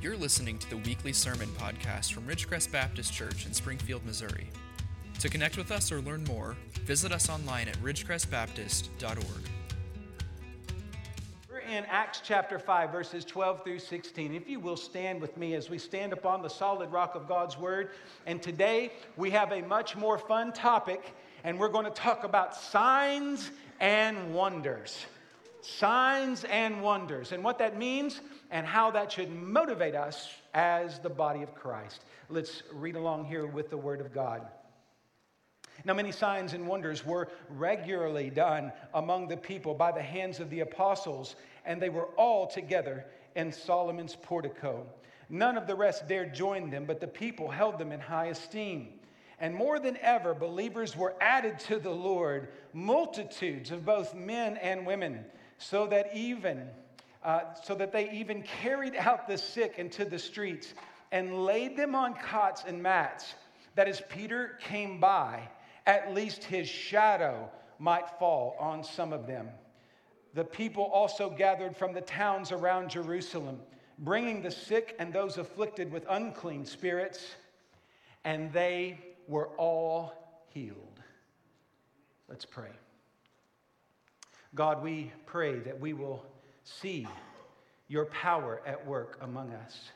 You're listening to the weekly sermon podcast from Ridgecrest Baptist Church in Springfield, Missouri. To connect with us or learn more, visit us online at ridgecrestbaptist.org. We're in Acts chapter 5, verses 12 through 16. If you will stand with me as we stand upon the solid rock of God's word. And today we have a much more fun topic, and we're going to talk about signs and wonders. Signs and wonders. And what that means and how that should motivate us as the body of Christ. Let's read along here with the Word of God. Now, many signs and wonders were regularly done among the people by the hands of the apostles, and they were all together in Solomon's portico. None of the rest dared join them, but the people held them in high esteem. And more than ever, believers were added to the Lord, multitudes of both men and women, so that even uh, so that they even carried out the sick into the streets and laid them on cots and mats, that as Peter came by, at least his shadow might fall on some of them. The people also gathered from the towns around Jerusalem, bringing the sick and those afflicted with unclean spirits, and they were all healed. Let's pray. God, we pray that we will see your power at work among us.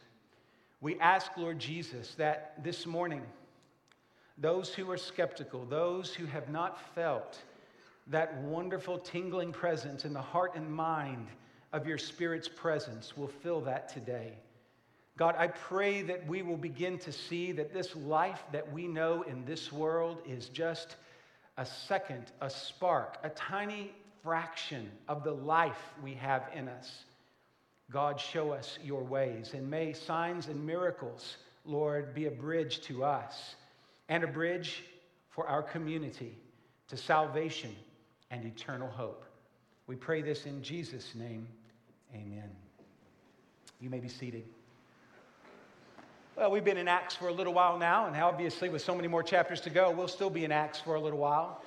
We ask, Lord Jesus, that this morning, those who are skeptical, those who have not felt that wonderful tingling presence in the heart and mind of your Spirit's presence will feel that today. God, I pray that we will begin to see that this life that we know in this world is just a second, a spark, a tiny fraction of the life we have in us. God, show us your ways, and may signs and miracles, Lord, be a bridge to us and a bridge for our community to salvation and eternal hope. We pray this in Jesus' name. Amen. You may be seated. Well, we've been in Acts for a little while now, and obviously, with so many more chapters to go, we'll still be in Acts for a little while.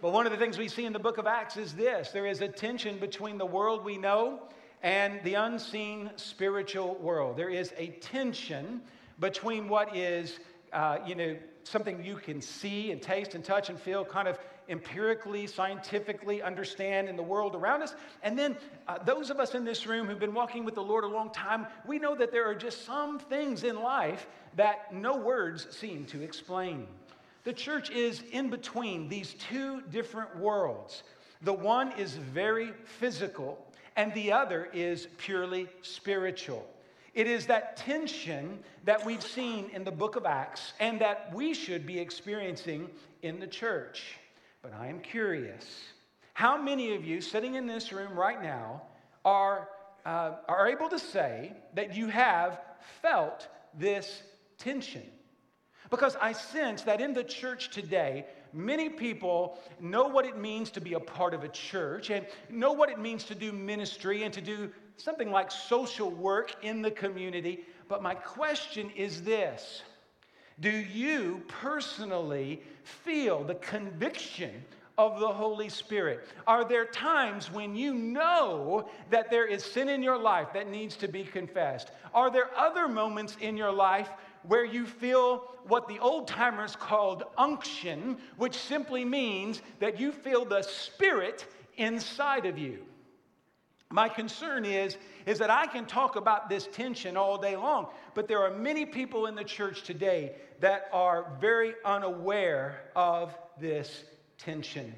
But one of the things we see in the book of Acts is this there is a tension between the world we know and the unseen spiritual world. There is a tension between what is, uh, you know, something you can see and taste and touch and feel kind of empirically, scientifically understand in the world around us. And then uh, those of us in this room who've been walking with the Lord a long time, we know that there are just some things in life that no words seem to explain. The church is in between these two different worlds. The one is very physical, and the other is purely spiritual. It is that tension that we've seen in the book of Acts and that we should be experiencing in the church. But I am curious how many of you sitting in this room right now are, uh, are able to say that you have felt this tension? Because I sense that in the church today, many people know what it means to be a part of a church and know what it means to do ministry and to do something like social work in the community. But my question is this Do you personally feel the conviction of the Holy Spirit? Are there times when you know that there is sin in your life that needs to be confessed? Are there other moments in your life where you feel what the old timers called unction, which simply means that you feel the Spirit inside of you. My concern is, is that I can talk about this tension all day long, but there are many people in the church today that are very unaware of this tension.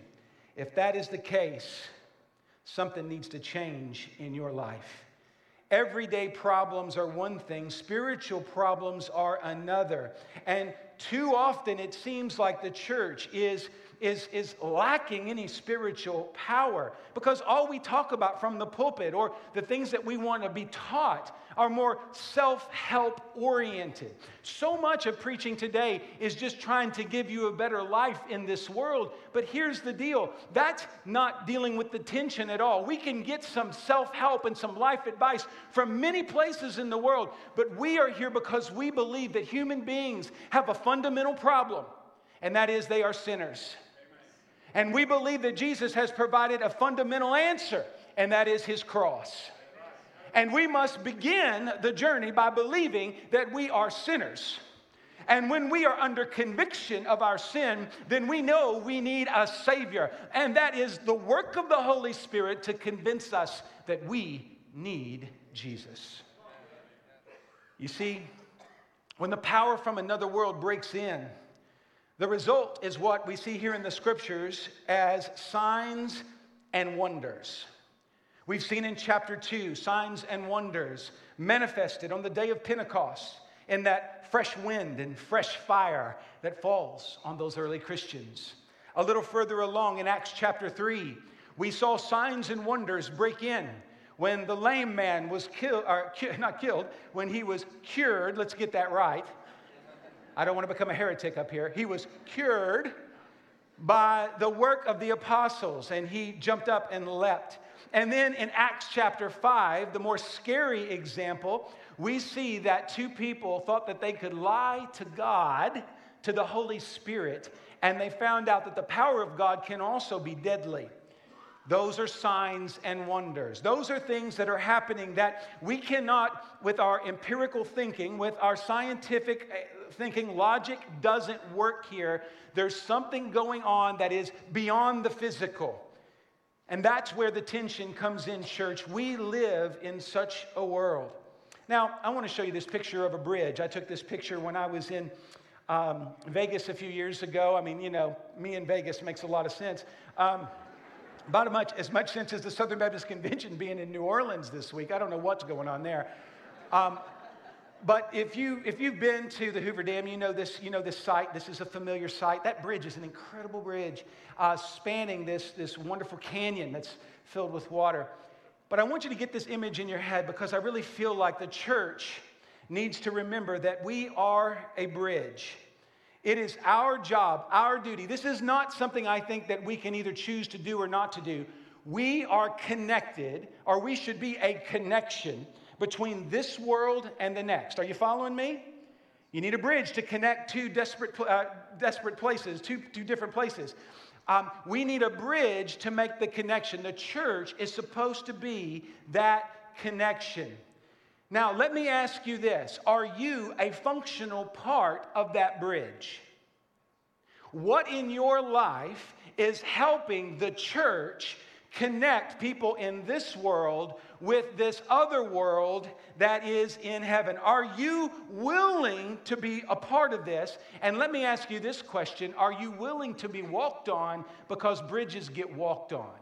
If that is the case, something needs to change in your life. Everyday problems are one thing, spiritual problems are another. And too often it seems like the church is is, is lacking any spiritual power because all we talk about from the pulpit or the things that we want to be taught are more self help oriented. So much of preaching today is just trying to give you a better life in this world. But here's the deal that's not dealing with the tension at all. We can get some self help and some life advice from many places in the world, but we are here because we believe that human beings have a fundamental problem, and that is they are sinners. And we believe that Jesus has provided a fundamental answer, and that is his cross. And we must begin the journey by believing that we are sinners. And when we are under conviction of our sin, then we know we need a Savior. And that is the work of the Holy Spirit to convince us that we need Jesus. You see, when the power from another world breaks in, the result is what we see here in the scriptures as signs and wonders. We've seen in chapter 2 signs and wonders manifested on the day of Pentecost in that fresh wind and fresh fire that falls on those early Christians. A little further along in Acts chapter 3, we saw signs and wonders break in when the lame man was killed, not killed, when he was cured. Let's get that right. I don't want to become a heretic up here. He was cured by the work of the apostles, and he jumped up and leapt. And then in Acts chapter 5, the more scary example, we see that two people thought that they could lie to God, to the Holy Spirit, and they found out that the power of God can also be deadly. Those are signs and wonders. Those are things that are happening that we cannot, with our empirical thinking, with our scientific eh, thinking, logic doesn't work here. There's something going on that is beyond the physical. And that's where the tension comes in, church. We live in such a world. Now, I want to show you this picture of a bridge. I took this picture when I was in um, Vegas a few years ago. I mean, you know, me in Vegas makes a lot of sense. Um, about as much, as much sense as the Southern Baptist Convention being in New Orleans this week. I don't know what's going on there. Um, but if, you, if you've been to the Hoover Dam, you know, this, you know this site. This is a familiar site. That bridge is an incredible bridge uh, spanning this, this wonderful canyon that's filled with water. But I want you to get this image in your head because I really feel like the church needs to remember that we are a bridge. It is our job, our duty. This is not something I think that we can either choose to do or not to do. We are connected, or we should be a connection between this world and the next. Are you following me? You need a bridge to connect two desperate, uh, desperate places, two, two different places. Um, we need a bridge to make the connection. The church is supposed to be that connection. Now, let me ask you this Are you a functional part of that bridge? What in your life is helping the church connect people in this world with this other world that is in heaven? Are you willing to be a part of this? And let me ask you this question Are you willing to be walked on because bridges get walked on?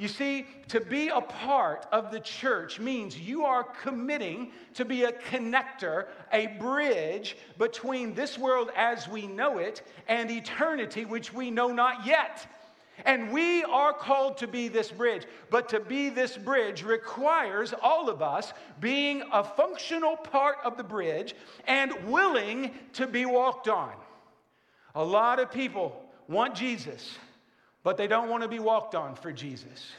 You see, to be a part of the church means you are committing to be a connector, a bridge between this world as we know it and eternity, which we know not yet. And we are called to be this bridge. But to be this bridge requires all of us being a functional part of the bridge and willing to be walked on. A lot of people want Jesus but they don't want to be walked on for Jesus.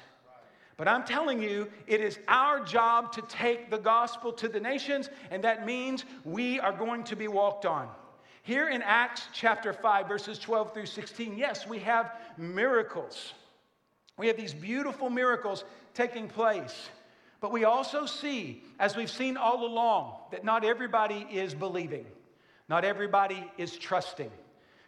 But I'm telling you, it is our job to take the gospel to the nations, and that means we are going to be walked on. Here in Acts chapter 5, verses 12 through 16, yes, we have miracles. We have these beautiful miracles taking place. But we also see, as we've seen all along, that not everybody is believing, not everybody is trusting.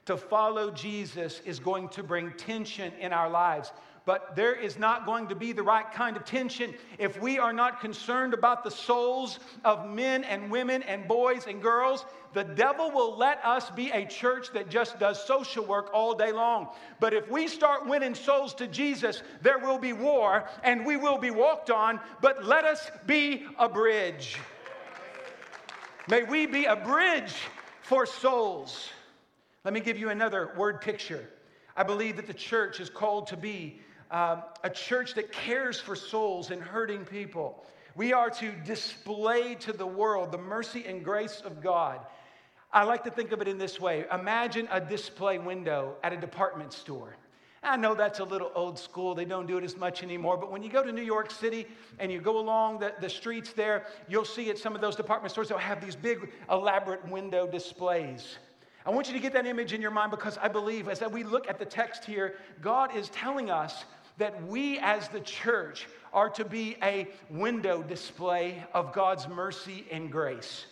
To follow Jesus is going to bring tension in our lives. But there is not going to be the right kind of tension if we are not concerned about the souls of men and women and boys and girls. The devil will let us be a church that just does social work all day long. But if we start winning souls to Jesus, there will be war and we will be walked on. But let us be a bridge. May we be a bridge for souls. Let me give you another word picture. I believe that the church is called to be uh, a church that cares for souls and hurting people. We are to display to the world the mercy and grace of God. I like to think of it in this way Imagine a display window at a department store. I know that's a little old school. They don't do it as much anymore. But when you go to New York City and you go along the, the streets there, you'll see at some of those department stores, they'll have these big, elaborate window displays. I want you to get that image in your mind because I believe as we look at the text here, God is telling us that we as the church are to be a window display of God's mercy and grace.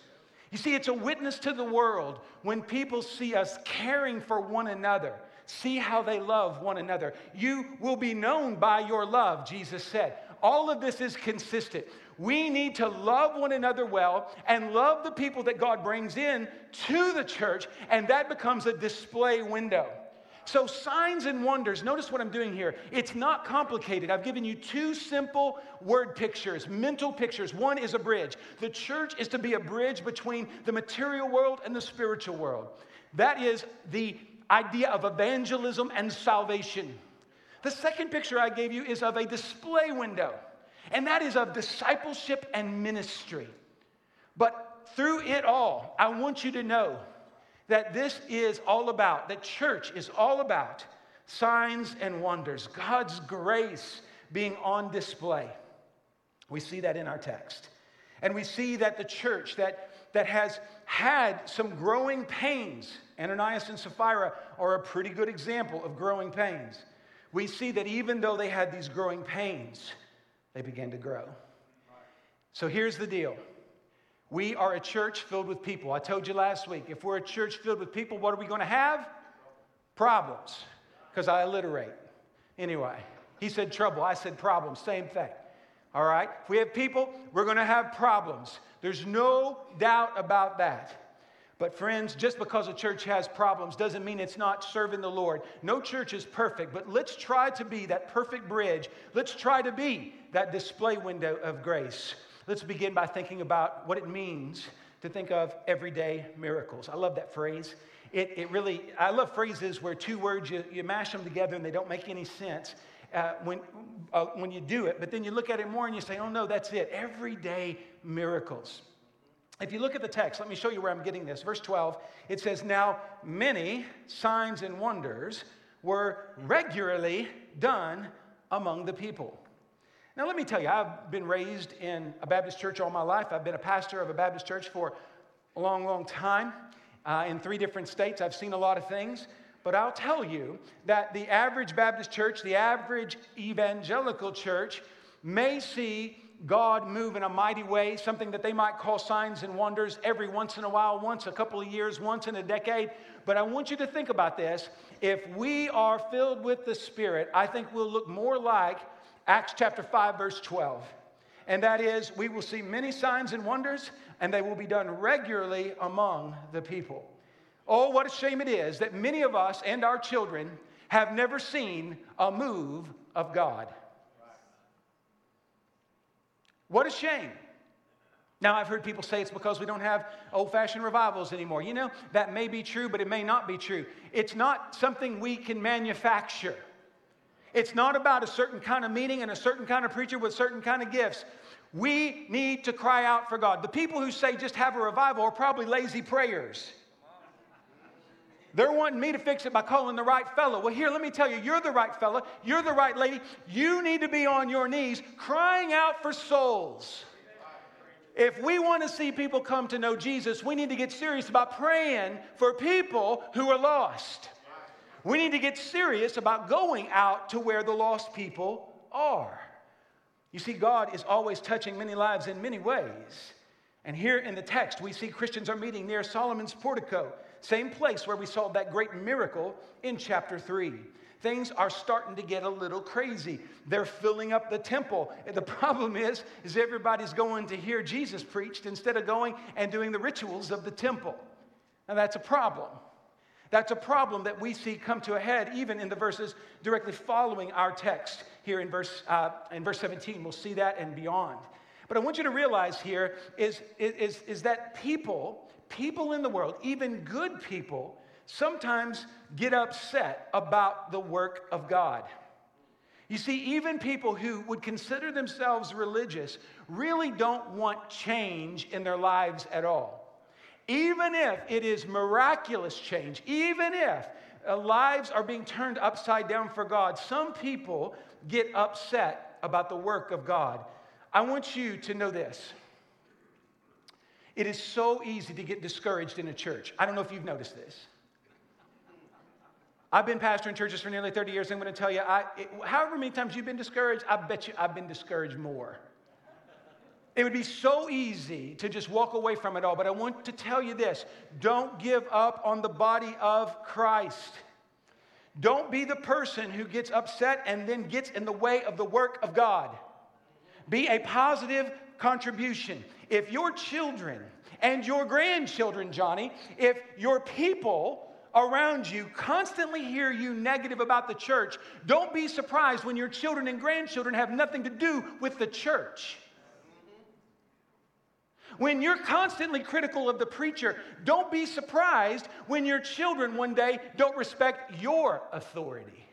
You see, it's a witness to the world when people see us caring for one another. See how they love one another. You will be known by your love, Jesus said. All of this is consistent. We need to love one another well and love the people that God brings in to the church, and that becomes a display window. So, signs and wonders, notice what I'm doing here. It's not complicated. I've given you two simple word pictures, mental pictures. One is a bridge. The church is to be a bridge between the material world and the spiritual world. That is the idea of evangelism and salvation. The second picture I gave you is of a display window, and that is of discipleship and ministry. But through it all, I want you to know that this is all about, that church is all about signs and wonders, God's grace being on display. We see that in our text. And we see that the church that, that has had some growing pains, Ananias and Sapphira are a pretty good example of growing pains. We see that even though they had these growing pains, they began to grow. So here's the deal we are a church filled with people. I told you last week, if we're a church filled with people, what are we going to have? Problems, because I alliterate. Anyway, he said trouble, I said problems, same thing. All right? If we have people, we're going to have problems. There's no doubt about that. But, friends, just because a church has problems doesn't mean it's not serving the Lord. No church is perfect, but let's try to be that perfect bridge. Let's try to be that display window of grace. Let's begin by thinking about what it means to think of everyday miracles. I love that phrase. It, it really, I love phrases where two words, you, you mash them together and they don't make any sense uh, when, uh, when you do it, but then you look at it more and you say, oh no, that's it. Everyday miracles. If you look at the text, let me show you where I'm getting this. Verse 12, it says, Now many signs and wonders were regularly done among the people. Now, let me tell you, I've been raised in a Baptist church all my life. I've been a pastor of a Baptist church for a long, long time uh, in three different states. I've seen a lot of things. But I'll tell you that the average Baptist church, the average evangelical church, may see God move in a mighty way, something that they might call signs and wonders every once in a while, once a couple of years, once in a decade. But I want you to think about this. If we are filled with the Spirit, I think we'll look more like Acts chapter 5, verse 12. And that is, we will see many signs and wonders, and they will be done regularly among the people. Oh, what a shame it is that many of us and our children have never seen a move of God. What a shame. Now, I've heard people say it's because we don't have old fashioned revivals anymore. You know, that may be true, but it may not be true. It's not something we can manufacture. It's not about a certain kind of meeting and a certain kind of preacher with certain kind of gifts. We need to cry out for God. The people who say just have a revival are probably lazy prayers. They're wanting me to fix it by calling the right fellow. Well, here, let me tell you, you're the right fellow. You're the right lady. You need to be on your knees crying out for souls. If we want to see people come to know Jesus, we need to get serious about praying for people who are lost. We need to get serious about going out to where the lost people are. You see, God is always touching many lives in many ways. And here in the text, we see Christians are meeting near Solomon's portico, same place where we saw that great miracle in chapter 3. Things are starting to get a little crazy. They're filling up the temple. The problem is, is everybody's going to hear Jesus preached instead of going and doing the rituals of the temple. And that's a problem. That's a problem that we see come to a head even in the verses directly following our text here in verse, uh, in verse 17. We'll see that and beyond. But I want you to realize here is, is, is that people, people in the world, even good people, sometimes get upset about the work of God. You see, even people who would consider themselves religious really don't want change in their lives at all even if it is miraculous change, even if uh, lives are being turned upside down for God, some people get upset about the work of God. I want you to know this. It is so easy to get discouraged in a church. I don't know if you've noticed this. I've been pastoring churches for nearly 30 years. I'm going to tell you, I, it, however many times you've been discouraged, I bet you I've been discouraged more. It would be so easy to just walk away from it all, but I want to tell you this don't give up on the body of Christ. Don't be the person who gets upset and then gets in the way of the work of God. Be a positive contribution. If your children and your grandchildren, Johnny, if your people around you constantly hear you negative about the church, don't be surprised when your children and grandchildren have nothing to do with the church. When you're constantly critical of the preacher, don't be surprised when your children one day don't respect your authority.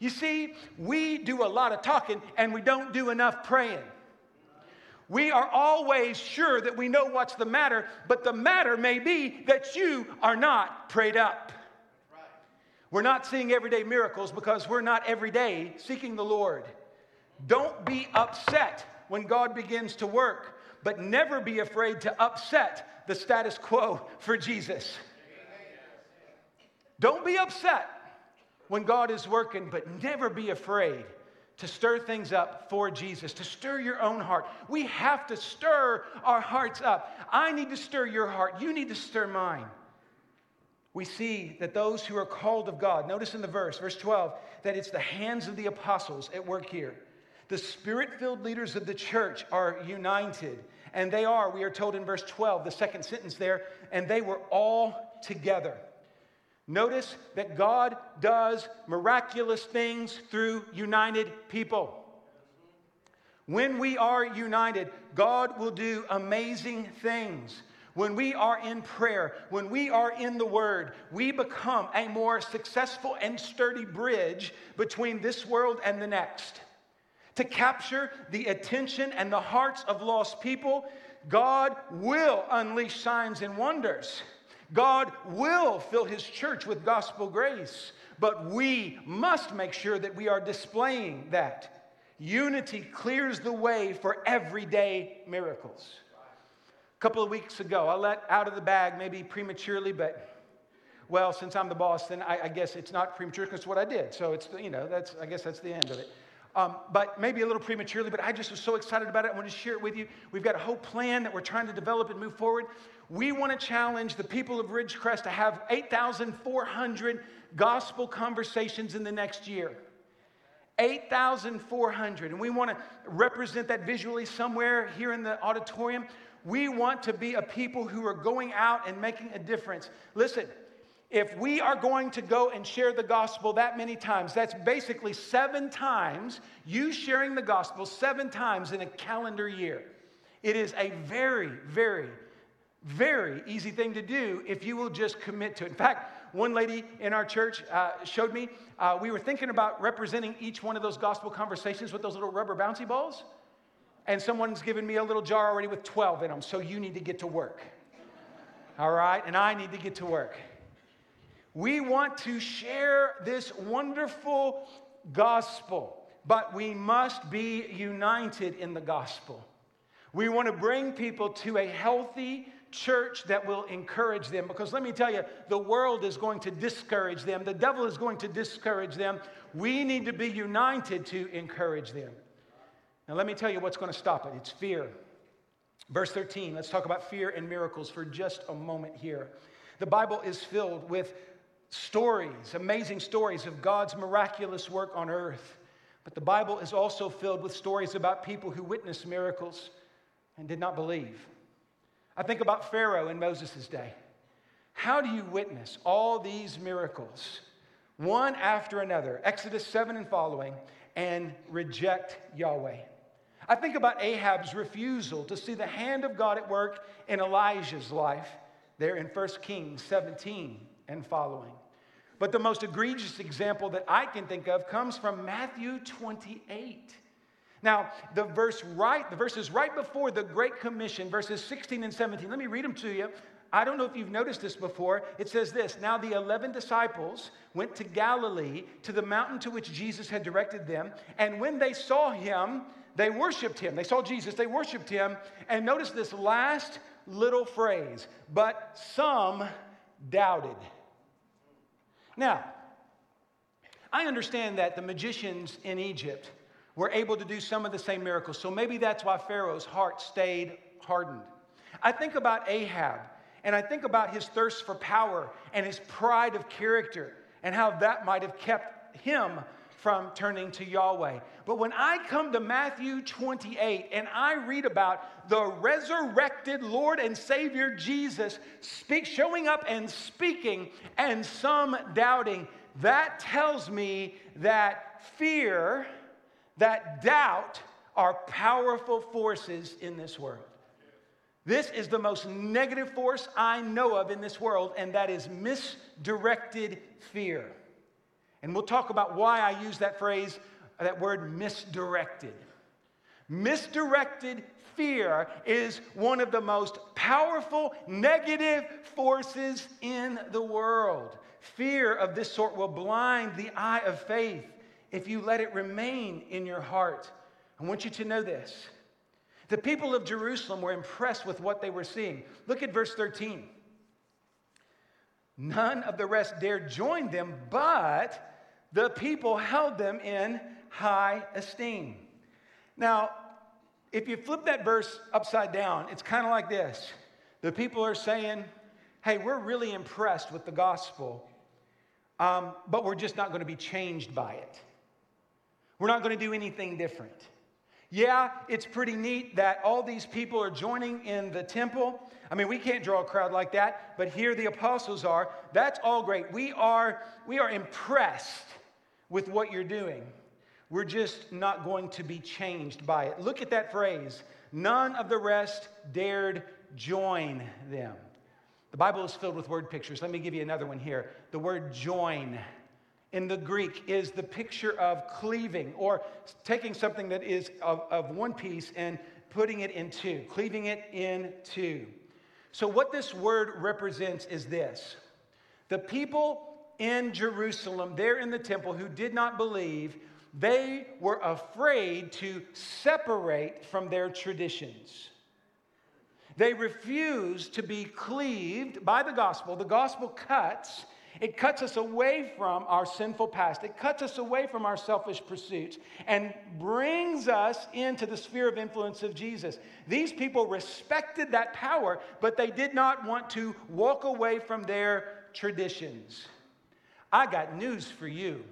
You see, we do a lot of talking and we don't do enough praying. We are always sure that we know what's the matter, but the matter may be that you are not prayed up. We're not seeing everyday miracles because we're not every day seeking the Lord. Don't be upset when God begins to work, but never be afraid to upset the status quo for Jesus. Don't be upset when God is working, but never be afraid to stir things up for Jesus, to stir your own heart. We have to stir our hearts up. I need to stir your heart. You need to stir mine. We see that those who are called of God, notice in the verse, verse 12, that it's the hands of the apostles at work here. The spirit filled leaders of the church are united. And they are, we are told in verse 12, the second sentence there, and they were all together. Notice that God does miraculous things through united people. When we are united, God will do amazing things. When we are in prayer, when we are in the Word, we become a more successful and sturdy bridge between this world and the next. To capture the attention and the hearts of lost people, God will unleash signs and wonders. God will fill his church with gospel grace, but we must make sure that we are displaying that. Unity clears the way for everyday miracles. A couple of weeks ago, I let out of the bag, maybe prematurely, but well, since I'm the boss, then I, I guess it's not premature because it's what I did. So it's, you know, that's, I guess that's the end of it. Um, but maybe a little prematurely, but I just was so excited about it. I want to share it with you. We've got a whole plan that we're trying to develop and move forward. We want to challenge the people of Ridgecrest to have 8,400 gospel conversations in the next year. 8,400. And we want to represent that visually somewhere here in the auditorium. We want to be a people who are going out and making a difference. Listen, if we are going to go and share the gospel that many times, that's basically seven times you sharing the gospel seven times in a calendar year. It is a very, very, very easy thing to do if you will just commit to it. In fact, one lady in our church uh, showed me, uh, we were thinking about representing each one of those gospel conversations with those little rubber bouncy balls. And someone's given me a little jar already with 12 in them, so you need to get to work. All right? And I need to get to work. We want to share this wonderful gospel, but we must be united in the gospel. We want to bring people to a healthy church that will encourage them because let me tell you, the world is going to discourage them, the devil is going to discourage them. We need to be united to encourage them. Now, let me tell you what's going to stop it it's fear. Verse 13, let's talk about fear and miracles for just a moment here. The Bible is filled with stories, amazing stories of God's miraculous work on earth. But the Bible is also filled with stories about people who witnessed miracles and did not believe. I think about Pharaoh in Moses' day. How do you witness all these miracles, one after another, Exodus 7 and following, and reject Yahweh? I think about Ahab's refusal to see the hand of God at work in Elijah's life there in 1 Kings 17 and following. But the most egregious example that I can think of comes from Matthew 28. Now, the verse right, the verses right before the Great Commission, verses 16 and 17. Let me read them to you. I don't know if you've noticed this before. It says this Now the 11 disciples went to Galilee, to the mountain to which Jesus had directed them. And when they saw him, they worshiped him. They saw Jesus, they worshiped him. And notice this last little phrase, but some doubted. Now, I understand that the magicians in Egypt were able to do some of the same miracles, so maybe that's why Pharaoh's heart stayed hardened. I think about Ahab, and I think about his thirst for power and his pride of character, and how that might have kept him from turning to Yahweh. But when I come to Matthew 28 and I read about the resurrected Lord and Savior Jesus speak, showing up and speaking, and some doubting, that tells me that fear, that doubt are powerful forces in this world. This is the most negative force I know of in this world, and that is misdirected fear. And we'll talk about why I use that phrase, that word misdirected. Misdirected fear is one of the most powerful negative forces in the world. Fear of this sort will blind the eye of faith if you let it remain in your heart. I want you to know this. The people of Jerusalem were impressed with what they were seeing. Look at verse 13. None of the rest dared join them, but the people held them in high esteem. Now, if you flip that verse upside down, it's kind of like this the people are saying, Hey, we're really impressed with the gospel, um, but we're just not going to be changed by it. We're not going to do anything different. Yeah, it's pretty neat that all these people are joining in the temple. I mean, we can't draw a crowd like that, but here the apostles are. That's all great. We are, we are impressed with what you're doing. We're just not going to be changed by it. Look at that phrase none of the rest dared join them. The Bible is filled with word pictures. Let me give you another one here. The word join in the Greek is the picture of cleaving or taking something that is of, of one piece and putting it in two, cleaving it in two. So, what this word represents is this the people in Jerusalem, there in the temple, who did not believe, they were afraid to separate from their traditions. They refused to be cleaved by the gospel. The gospel cuts. It cuts us away from our sinful past. It cuts us away from our selfish pursuits and brings us into the sphere of influence of Jesus. These people respected that power, but they did not want to walk away from their traditions. I got news for you.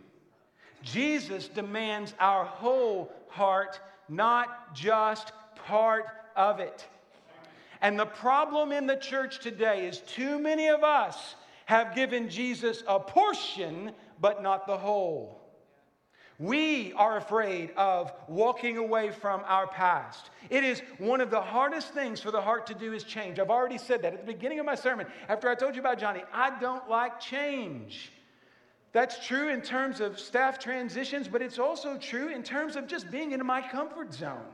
Jesus demands our whole heart, not just part of it. And the problem in the church today is too many of us have given Jesus a portion, but not the whole. We are afraid of walking away from our past. It is one of the hardest things for the heart to do is change. I've already said that at the beginning of my sermon. After I told you about Johnny, I don't like change. That's true in terms of staff transitions, but it's also true in terms of just being in my comfort zone.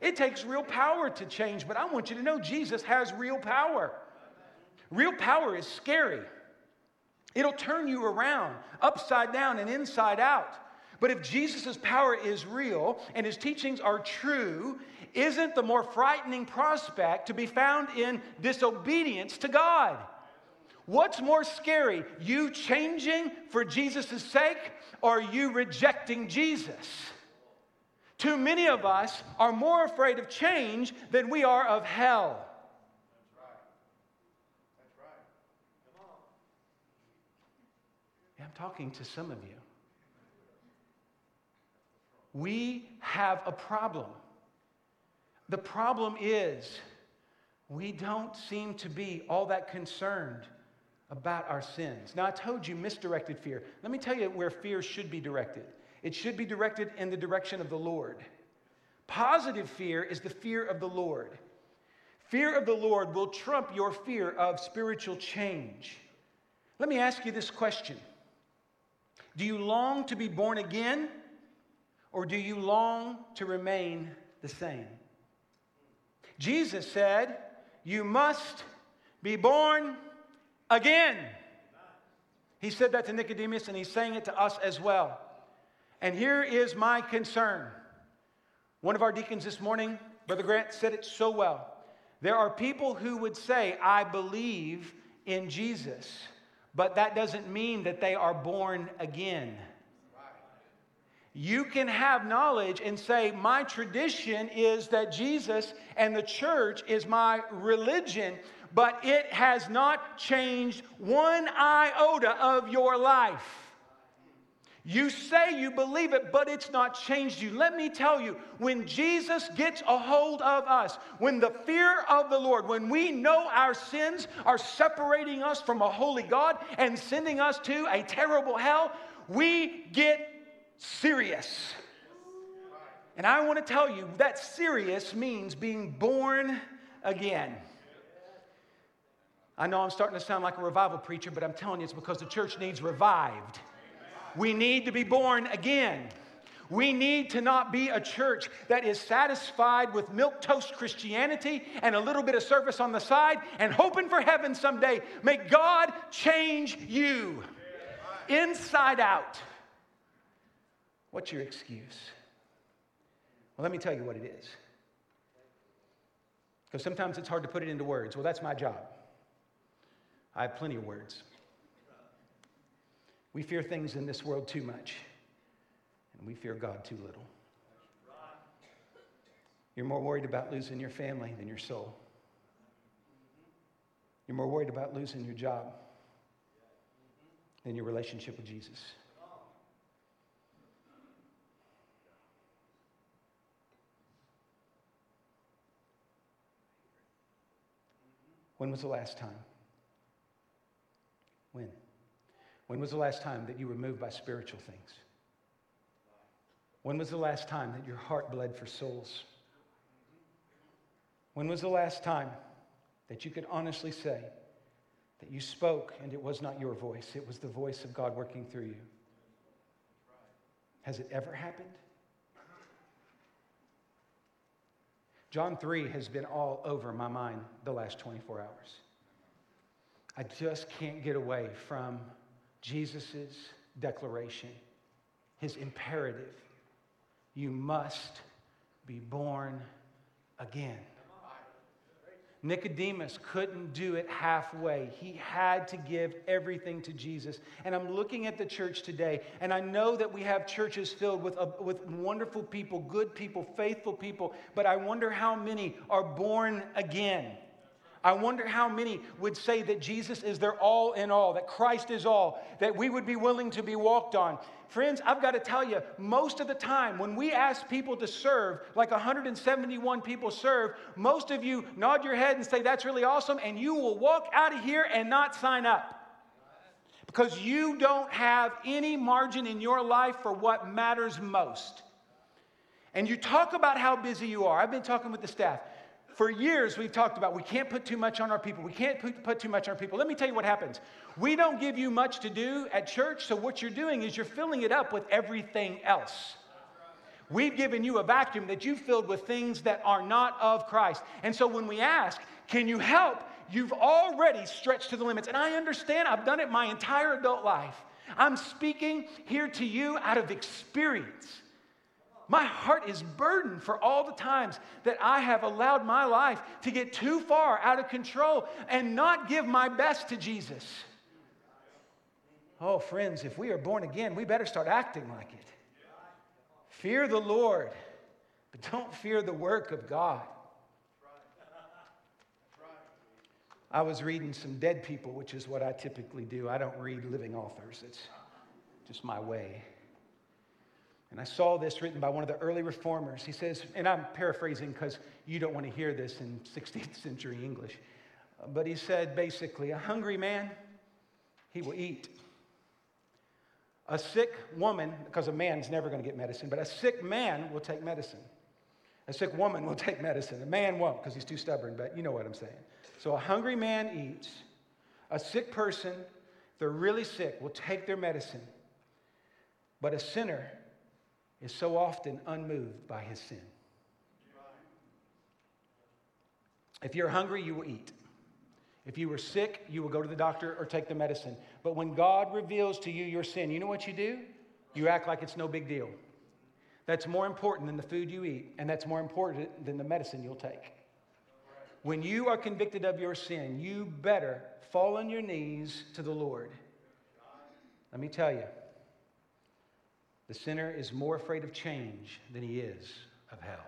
It takes real power to change, but I want you to know Jesus has real power. Real power is scary. It'll turn you around, upside down and inside out. But if Jesus' power is real and his teachings are true, isn't the more frightening prospect to be found in disobedience to God? What's more scary, you changing for Jesus' sake or you rejecting Jesus? Too many of us are more afraid of change than we are of hell. I'm talking to some of you. We have a problem. The problem is we don't seem to be all that concerned about our sins. Now, I told you misdirected fear. Let me tell you where fear should be directed it should be directed in the direction of the Lord. Positive fear is the fear of the Lord. Fear of the Lord will trump your fear of spiritual change. Let me ask you this question Do you long to be born again, or do you long to remain the same? Jesus said, You must be born again. He said that to Nicodemus, and he's saying it to us as well. And here is my concern. One of our deacons this morning, Brother Grant, said it so well. There are people who would say, I believe in Jesus, but that doesn't mean that they are born again. You can have knowledge and say, My tradition is that Jesus and the church is my religion, but it has not changed one iota of your life. You say you believe it, but it's not changed you. Let me tell you, when Jesus gets a hold of us, when the fear of the Lord, when we know our sins are separating us from a holy God and sending us to a terrible hell, we get serious. And I want to tell you that serious means being born again. I know I'm starting to sound like a revival preacher, but I'm telling you it's because the church needs revived. We need to be born again. We need to not be a church that is satisfied with milk toast Christianity and a little bit of service on the side and hoping for heaven someday. May God change you inside out. What's your excuse? Well, let me tell you what it is. Because sometimes it's hard to put it into words. Well, that's my job. I have plenty of words. We fear things in this world too much, and we fear God too little. You're more worried about losing your family than your soul. You're more worried about losing your job than your relationship with Jesus. When was the last time? When? When was the last time that you were moved by spiritual things? When was the last time that your heart bled for souls? When was the last time that you could honestly say that you spoke and it was not your voice, it was the voice of God working through you? Has it ever happened? John 3 has been all over my mind the last 24 hours. I just can't get away from Jesus' declaration, his imperative you must be born again. Nicodemus couldn't do it halfway. He had to give everything to Jesus. And I'm looking at the church today, and I know that we have churches filled with, uh, with wonderful people, good people, faithful people, but I wonder how many are born again. I wonder how many would say that Jesus is their all in all, that Christ is all, that we would be willing to be walked on. Friends, I've got to tell you, most of the time when we ask people to serve, like 171 people serve, most of you nod your head and say, That's really awesome, and you will walk out of here and not sign up. Because you don't have any margin in your life for what matters most. And you talk about how busy you are. I've been talking with the staff. For years, we've talked about we can't put too much on our people. We can't put, put too much on our people. Let me tell you what happens. We don't give you much to do at church, so what you're doing is you're filling it up with everything else. We've given you a vacuum that you've filled with things that are not of Christ. And so when we ask, can you help? You've already stretched to the limits. And I understand, I've done it my entire adult life. I'm speaking here to you out of experience. My heart is burdened for all the times that I have allowed my life to get too far out of control and not give my best to Jesus. Oh, friends, if we are born again, we better start acting like it. Fear the Lord, but don't fear the work of God. I was reading some dead people, which is what I typically do. I don't read living authors, it's just my way. And I saw this written by one of the early reformers. He says, and I'm paraphrasing because you don't want to hear this in 16th century English, but he said basically, a hungry man, he will eat. A sick woman, because a man's never going to get medicine, but a sick man will take medicine. A sick woman will take medicine. A man won't because he's too stubborn, but you know what I'm saying. So a hungry man eats. A sick person, they're really sick, will take their medicine. But a sinner is so often unmoved by his sin. If you're hungry, you will eat. If you were sick, you will go to the doctor or take the medicine. But when God reveals to you your sin, you know what you do? You act like it's no big deal. That's more important than the food you eat, and that's more important than the medicine you'll take. When you are convicted of your sin, you better fall on your knees to the Lord Let me tell you, the sinner is more afraid of change than he is of hell.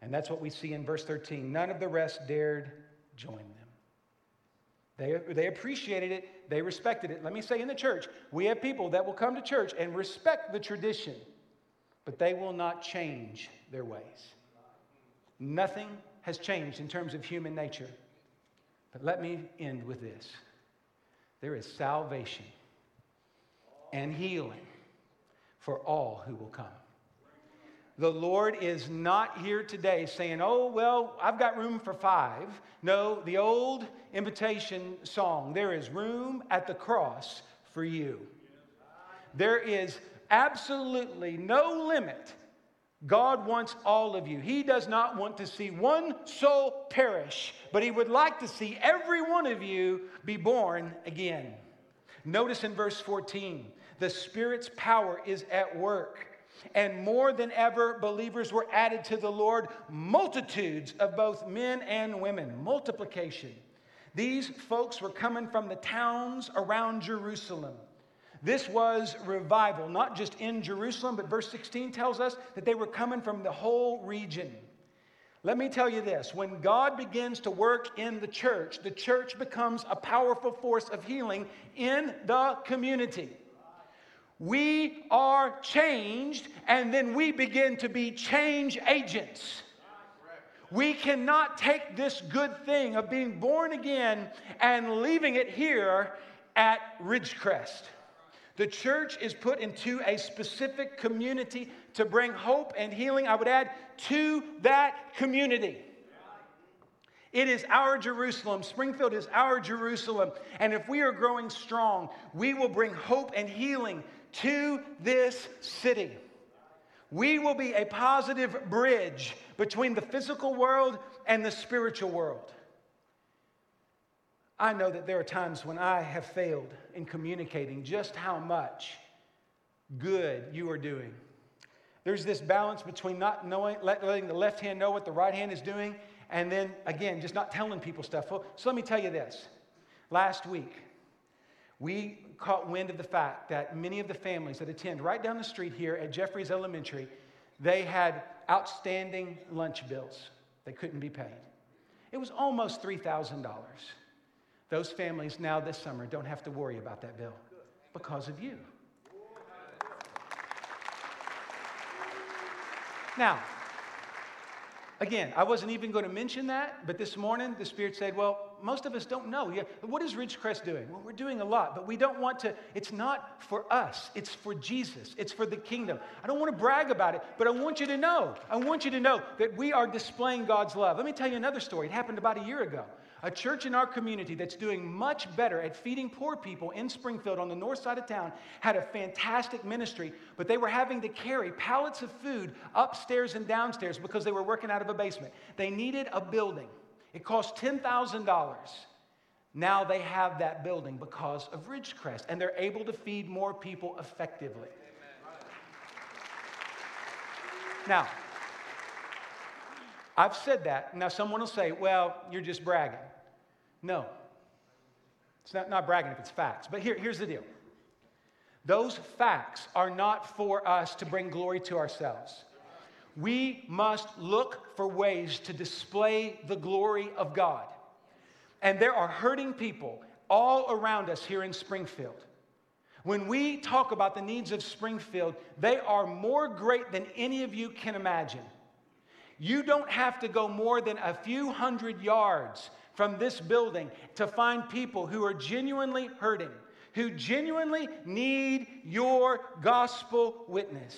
And that's what we see in verse 13. None of the rest dared join them. They, they appreciated it, they respected it. Let me say in the church, we have people that will come to church and respect the tradition, but they will not change their ways. Nothing has changed in terms of human nature. But let me end with this there is salvation and healing for all who will come. The Lord is not here today saying, Oh, well, I've got room for five. No, the old invitation song, there is room at the cross for you. There is absolutely no limit. God wants all of you. He does not want to see one soul perish, but He would like to see every one of you be born again. Notice in verse 14, the Spirit's power is at work. And more than ever, believers were added to the Lord, multitudes of both men and women, multiplication. These folks were coming from the towns around Jerusalem. This was revival, not just in Jerusalem, but verse 16 tells us that they were coming from the whole region. Let me tell you this when God begins to work in the church, the church becomes a powerful force of healing in the community. We are changed, and then we begin to be change agents. We cannot take this good thing of being born again and leaving it here at Ridgecrest. The church is put into a specific community to bring hope and healing, I would add, to that community. It is our Jerusalem. Springfield is our Jerusalem. And if we are growing strong, we will bring hope and healing to this city. We will be a positive bridge between the physical world and the spiritual world. I know that there are times when I have failed in communicating just how much good you are doing. There's this balance between not knowing, letting the left hand know what the right hand is doing, and then again, just not telling people stuff. So let me tell you this. Last week, we caught wind of the fact that many of the families that attend right down the street here at Jeffries Elementary, they had outstanding lunch bills that couldn't be paid. It was almost $3,000. Those families now this summer don't have to worry about that bill because of you. Now, again, I wasn't even going to mention that, but this morning the Spirit said, Well, most of us don't know. Yeah, what is Ridgecrest doing? Well, we're doing a lot, but we don't want to, it's not for us, it's for Jesus, it's for the kingdom. I don't want to brag about it, but I want you to know, I want you to know that we are displaying God's love. Let me tell you another story. It happened about a year ago. A church in our community that's doing much better at feeding poor people in Springfield on the north side of town had a fantastic ministry, but they were having to carry pallets of food upstairs and downstairs because they were working out of a basement. They needed a building. It cost $10,000. Now they have that building because of Ridgecrest, and they're able to feed more people effectively. Now, I've said that. Now, someone will say, well, you're just bragging. No. It's not, not bragging if it's facts. But here, here's the deal those facts are not for us to bring glory to ourselves we must look for ways to display the glory of God. And there are hurting people all around us here in Springfield. When we talk about the needs of Springfield, they are more great than any of you can imagine. You don't have to go more than a few hundred yards from this building to find people who are genuinely hurting, who genuinely need your gospel witness.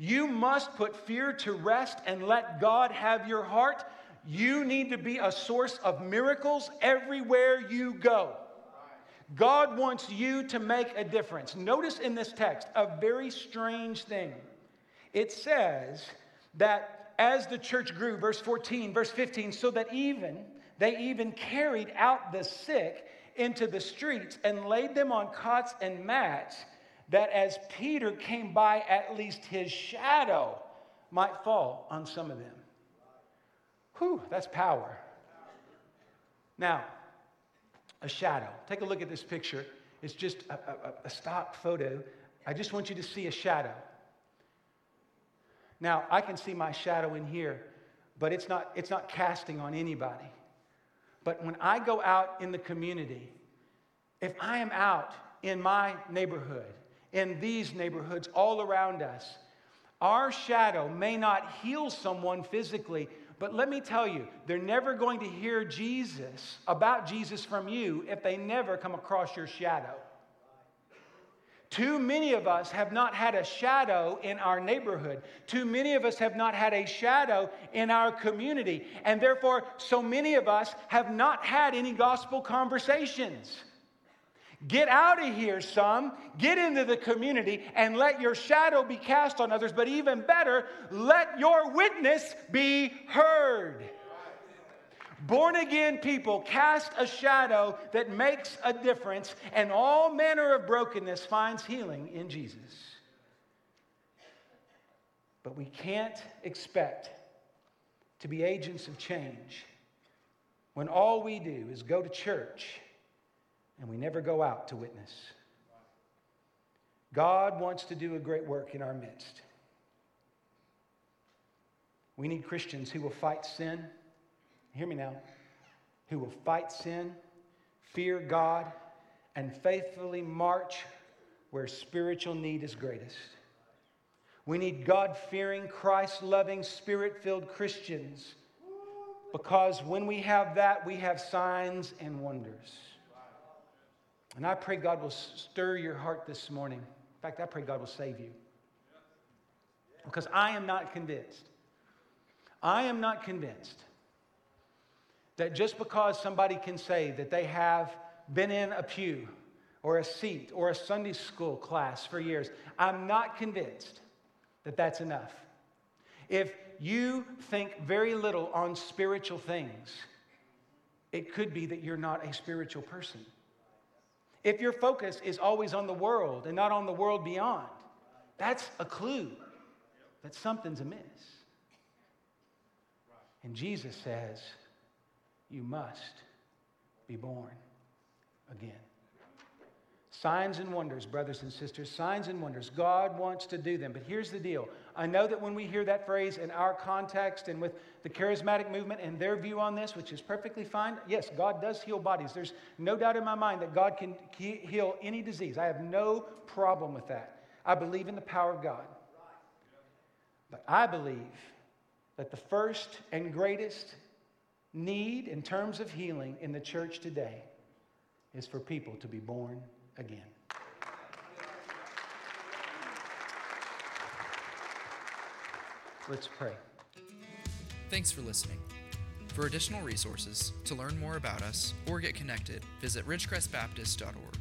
You must put fear to rest and let God have your heart. You need to be a source of miracles everywhere you go. God wants you to make a difference. Notice in this text a very strange thing. It says that as the church grew, verse 14, verse 15, so that even they even carried out the sick into the streets and laid them on cots and mats that as Peter came by, at least his shadow might fall on some of them. Whew, that's power. Now, a shadow. Take a look at this picture. It's just a, a, a stock photo. I just want you to see a shadow. Now, I can see my shadow in here, but it's not, it's not casting on anybody. But when I go out in the community, if I am out in my neighborhood, in these neighborhoods all around us, our shadow may not heal someone physically, but let me tell you, they're never going to hear Jesus, about Jesus from you, if they never come across your shadow. Too many of us have not had a shadow in our neighborhood. Too many of us have not had a shadow in our community. And therefore, so many of us have not had any gospel conversations. Get out of here, some. Get into the community and let your shadow be cast on others. But even better, let your witness be heard. Born again people cast a shadow that makes a difference, and all manner of brokenness finds healing in Jesus. But we can't expect to be agents of change when all we do is go to church and we never go out to witness. God wants to do a great work in our midst. We need Christians who will fight sin. Hear me now. Who will fight sin, fear God, and faithfully march where spiritual need is greatest. We need God fearing, Christ loving, spirit filled Christians because when we have that, we have signs and wonders. And I pray God will stir your heart this morning. In fact, I pray God will save you. Because I am not convinced. I am not convinced that just because somebody can say that they have been in a pew or a seat or a Sunday school class for years, I'm not convinced that that's enough. If you think very little on spiritual things, it could be that you're not a spiritual person. If your focus is always on the world and not on the world beyond, that's a clue that something's amiss. And Jesus says, You must be born again. Signs and wonders, brothers and sisters, signs and wonders. God wants to do them. But here's the deal I know that when we hear that phrase in our context and with the charismatic movement and their view on this, which is perfectly fine, yes, God does heal bodies. There's no doubt in my mind that God can heal any disease. I have no problem with that. I believe in the power of God. But I believe that the first and greatest need in terms of healing in the church today is for people to be born again. Let's pray. Thanks for listening. For additional resources, to learn more about us, or get connected, visit ridgecrestbaptist.org.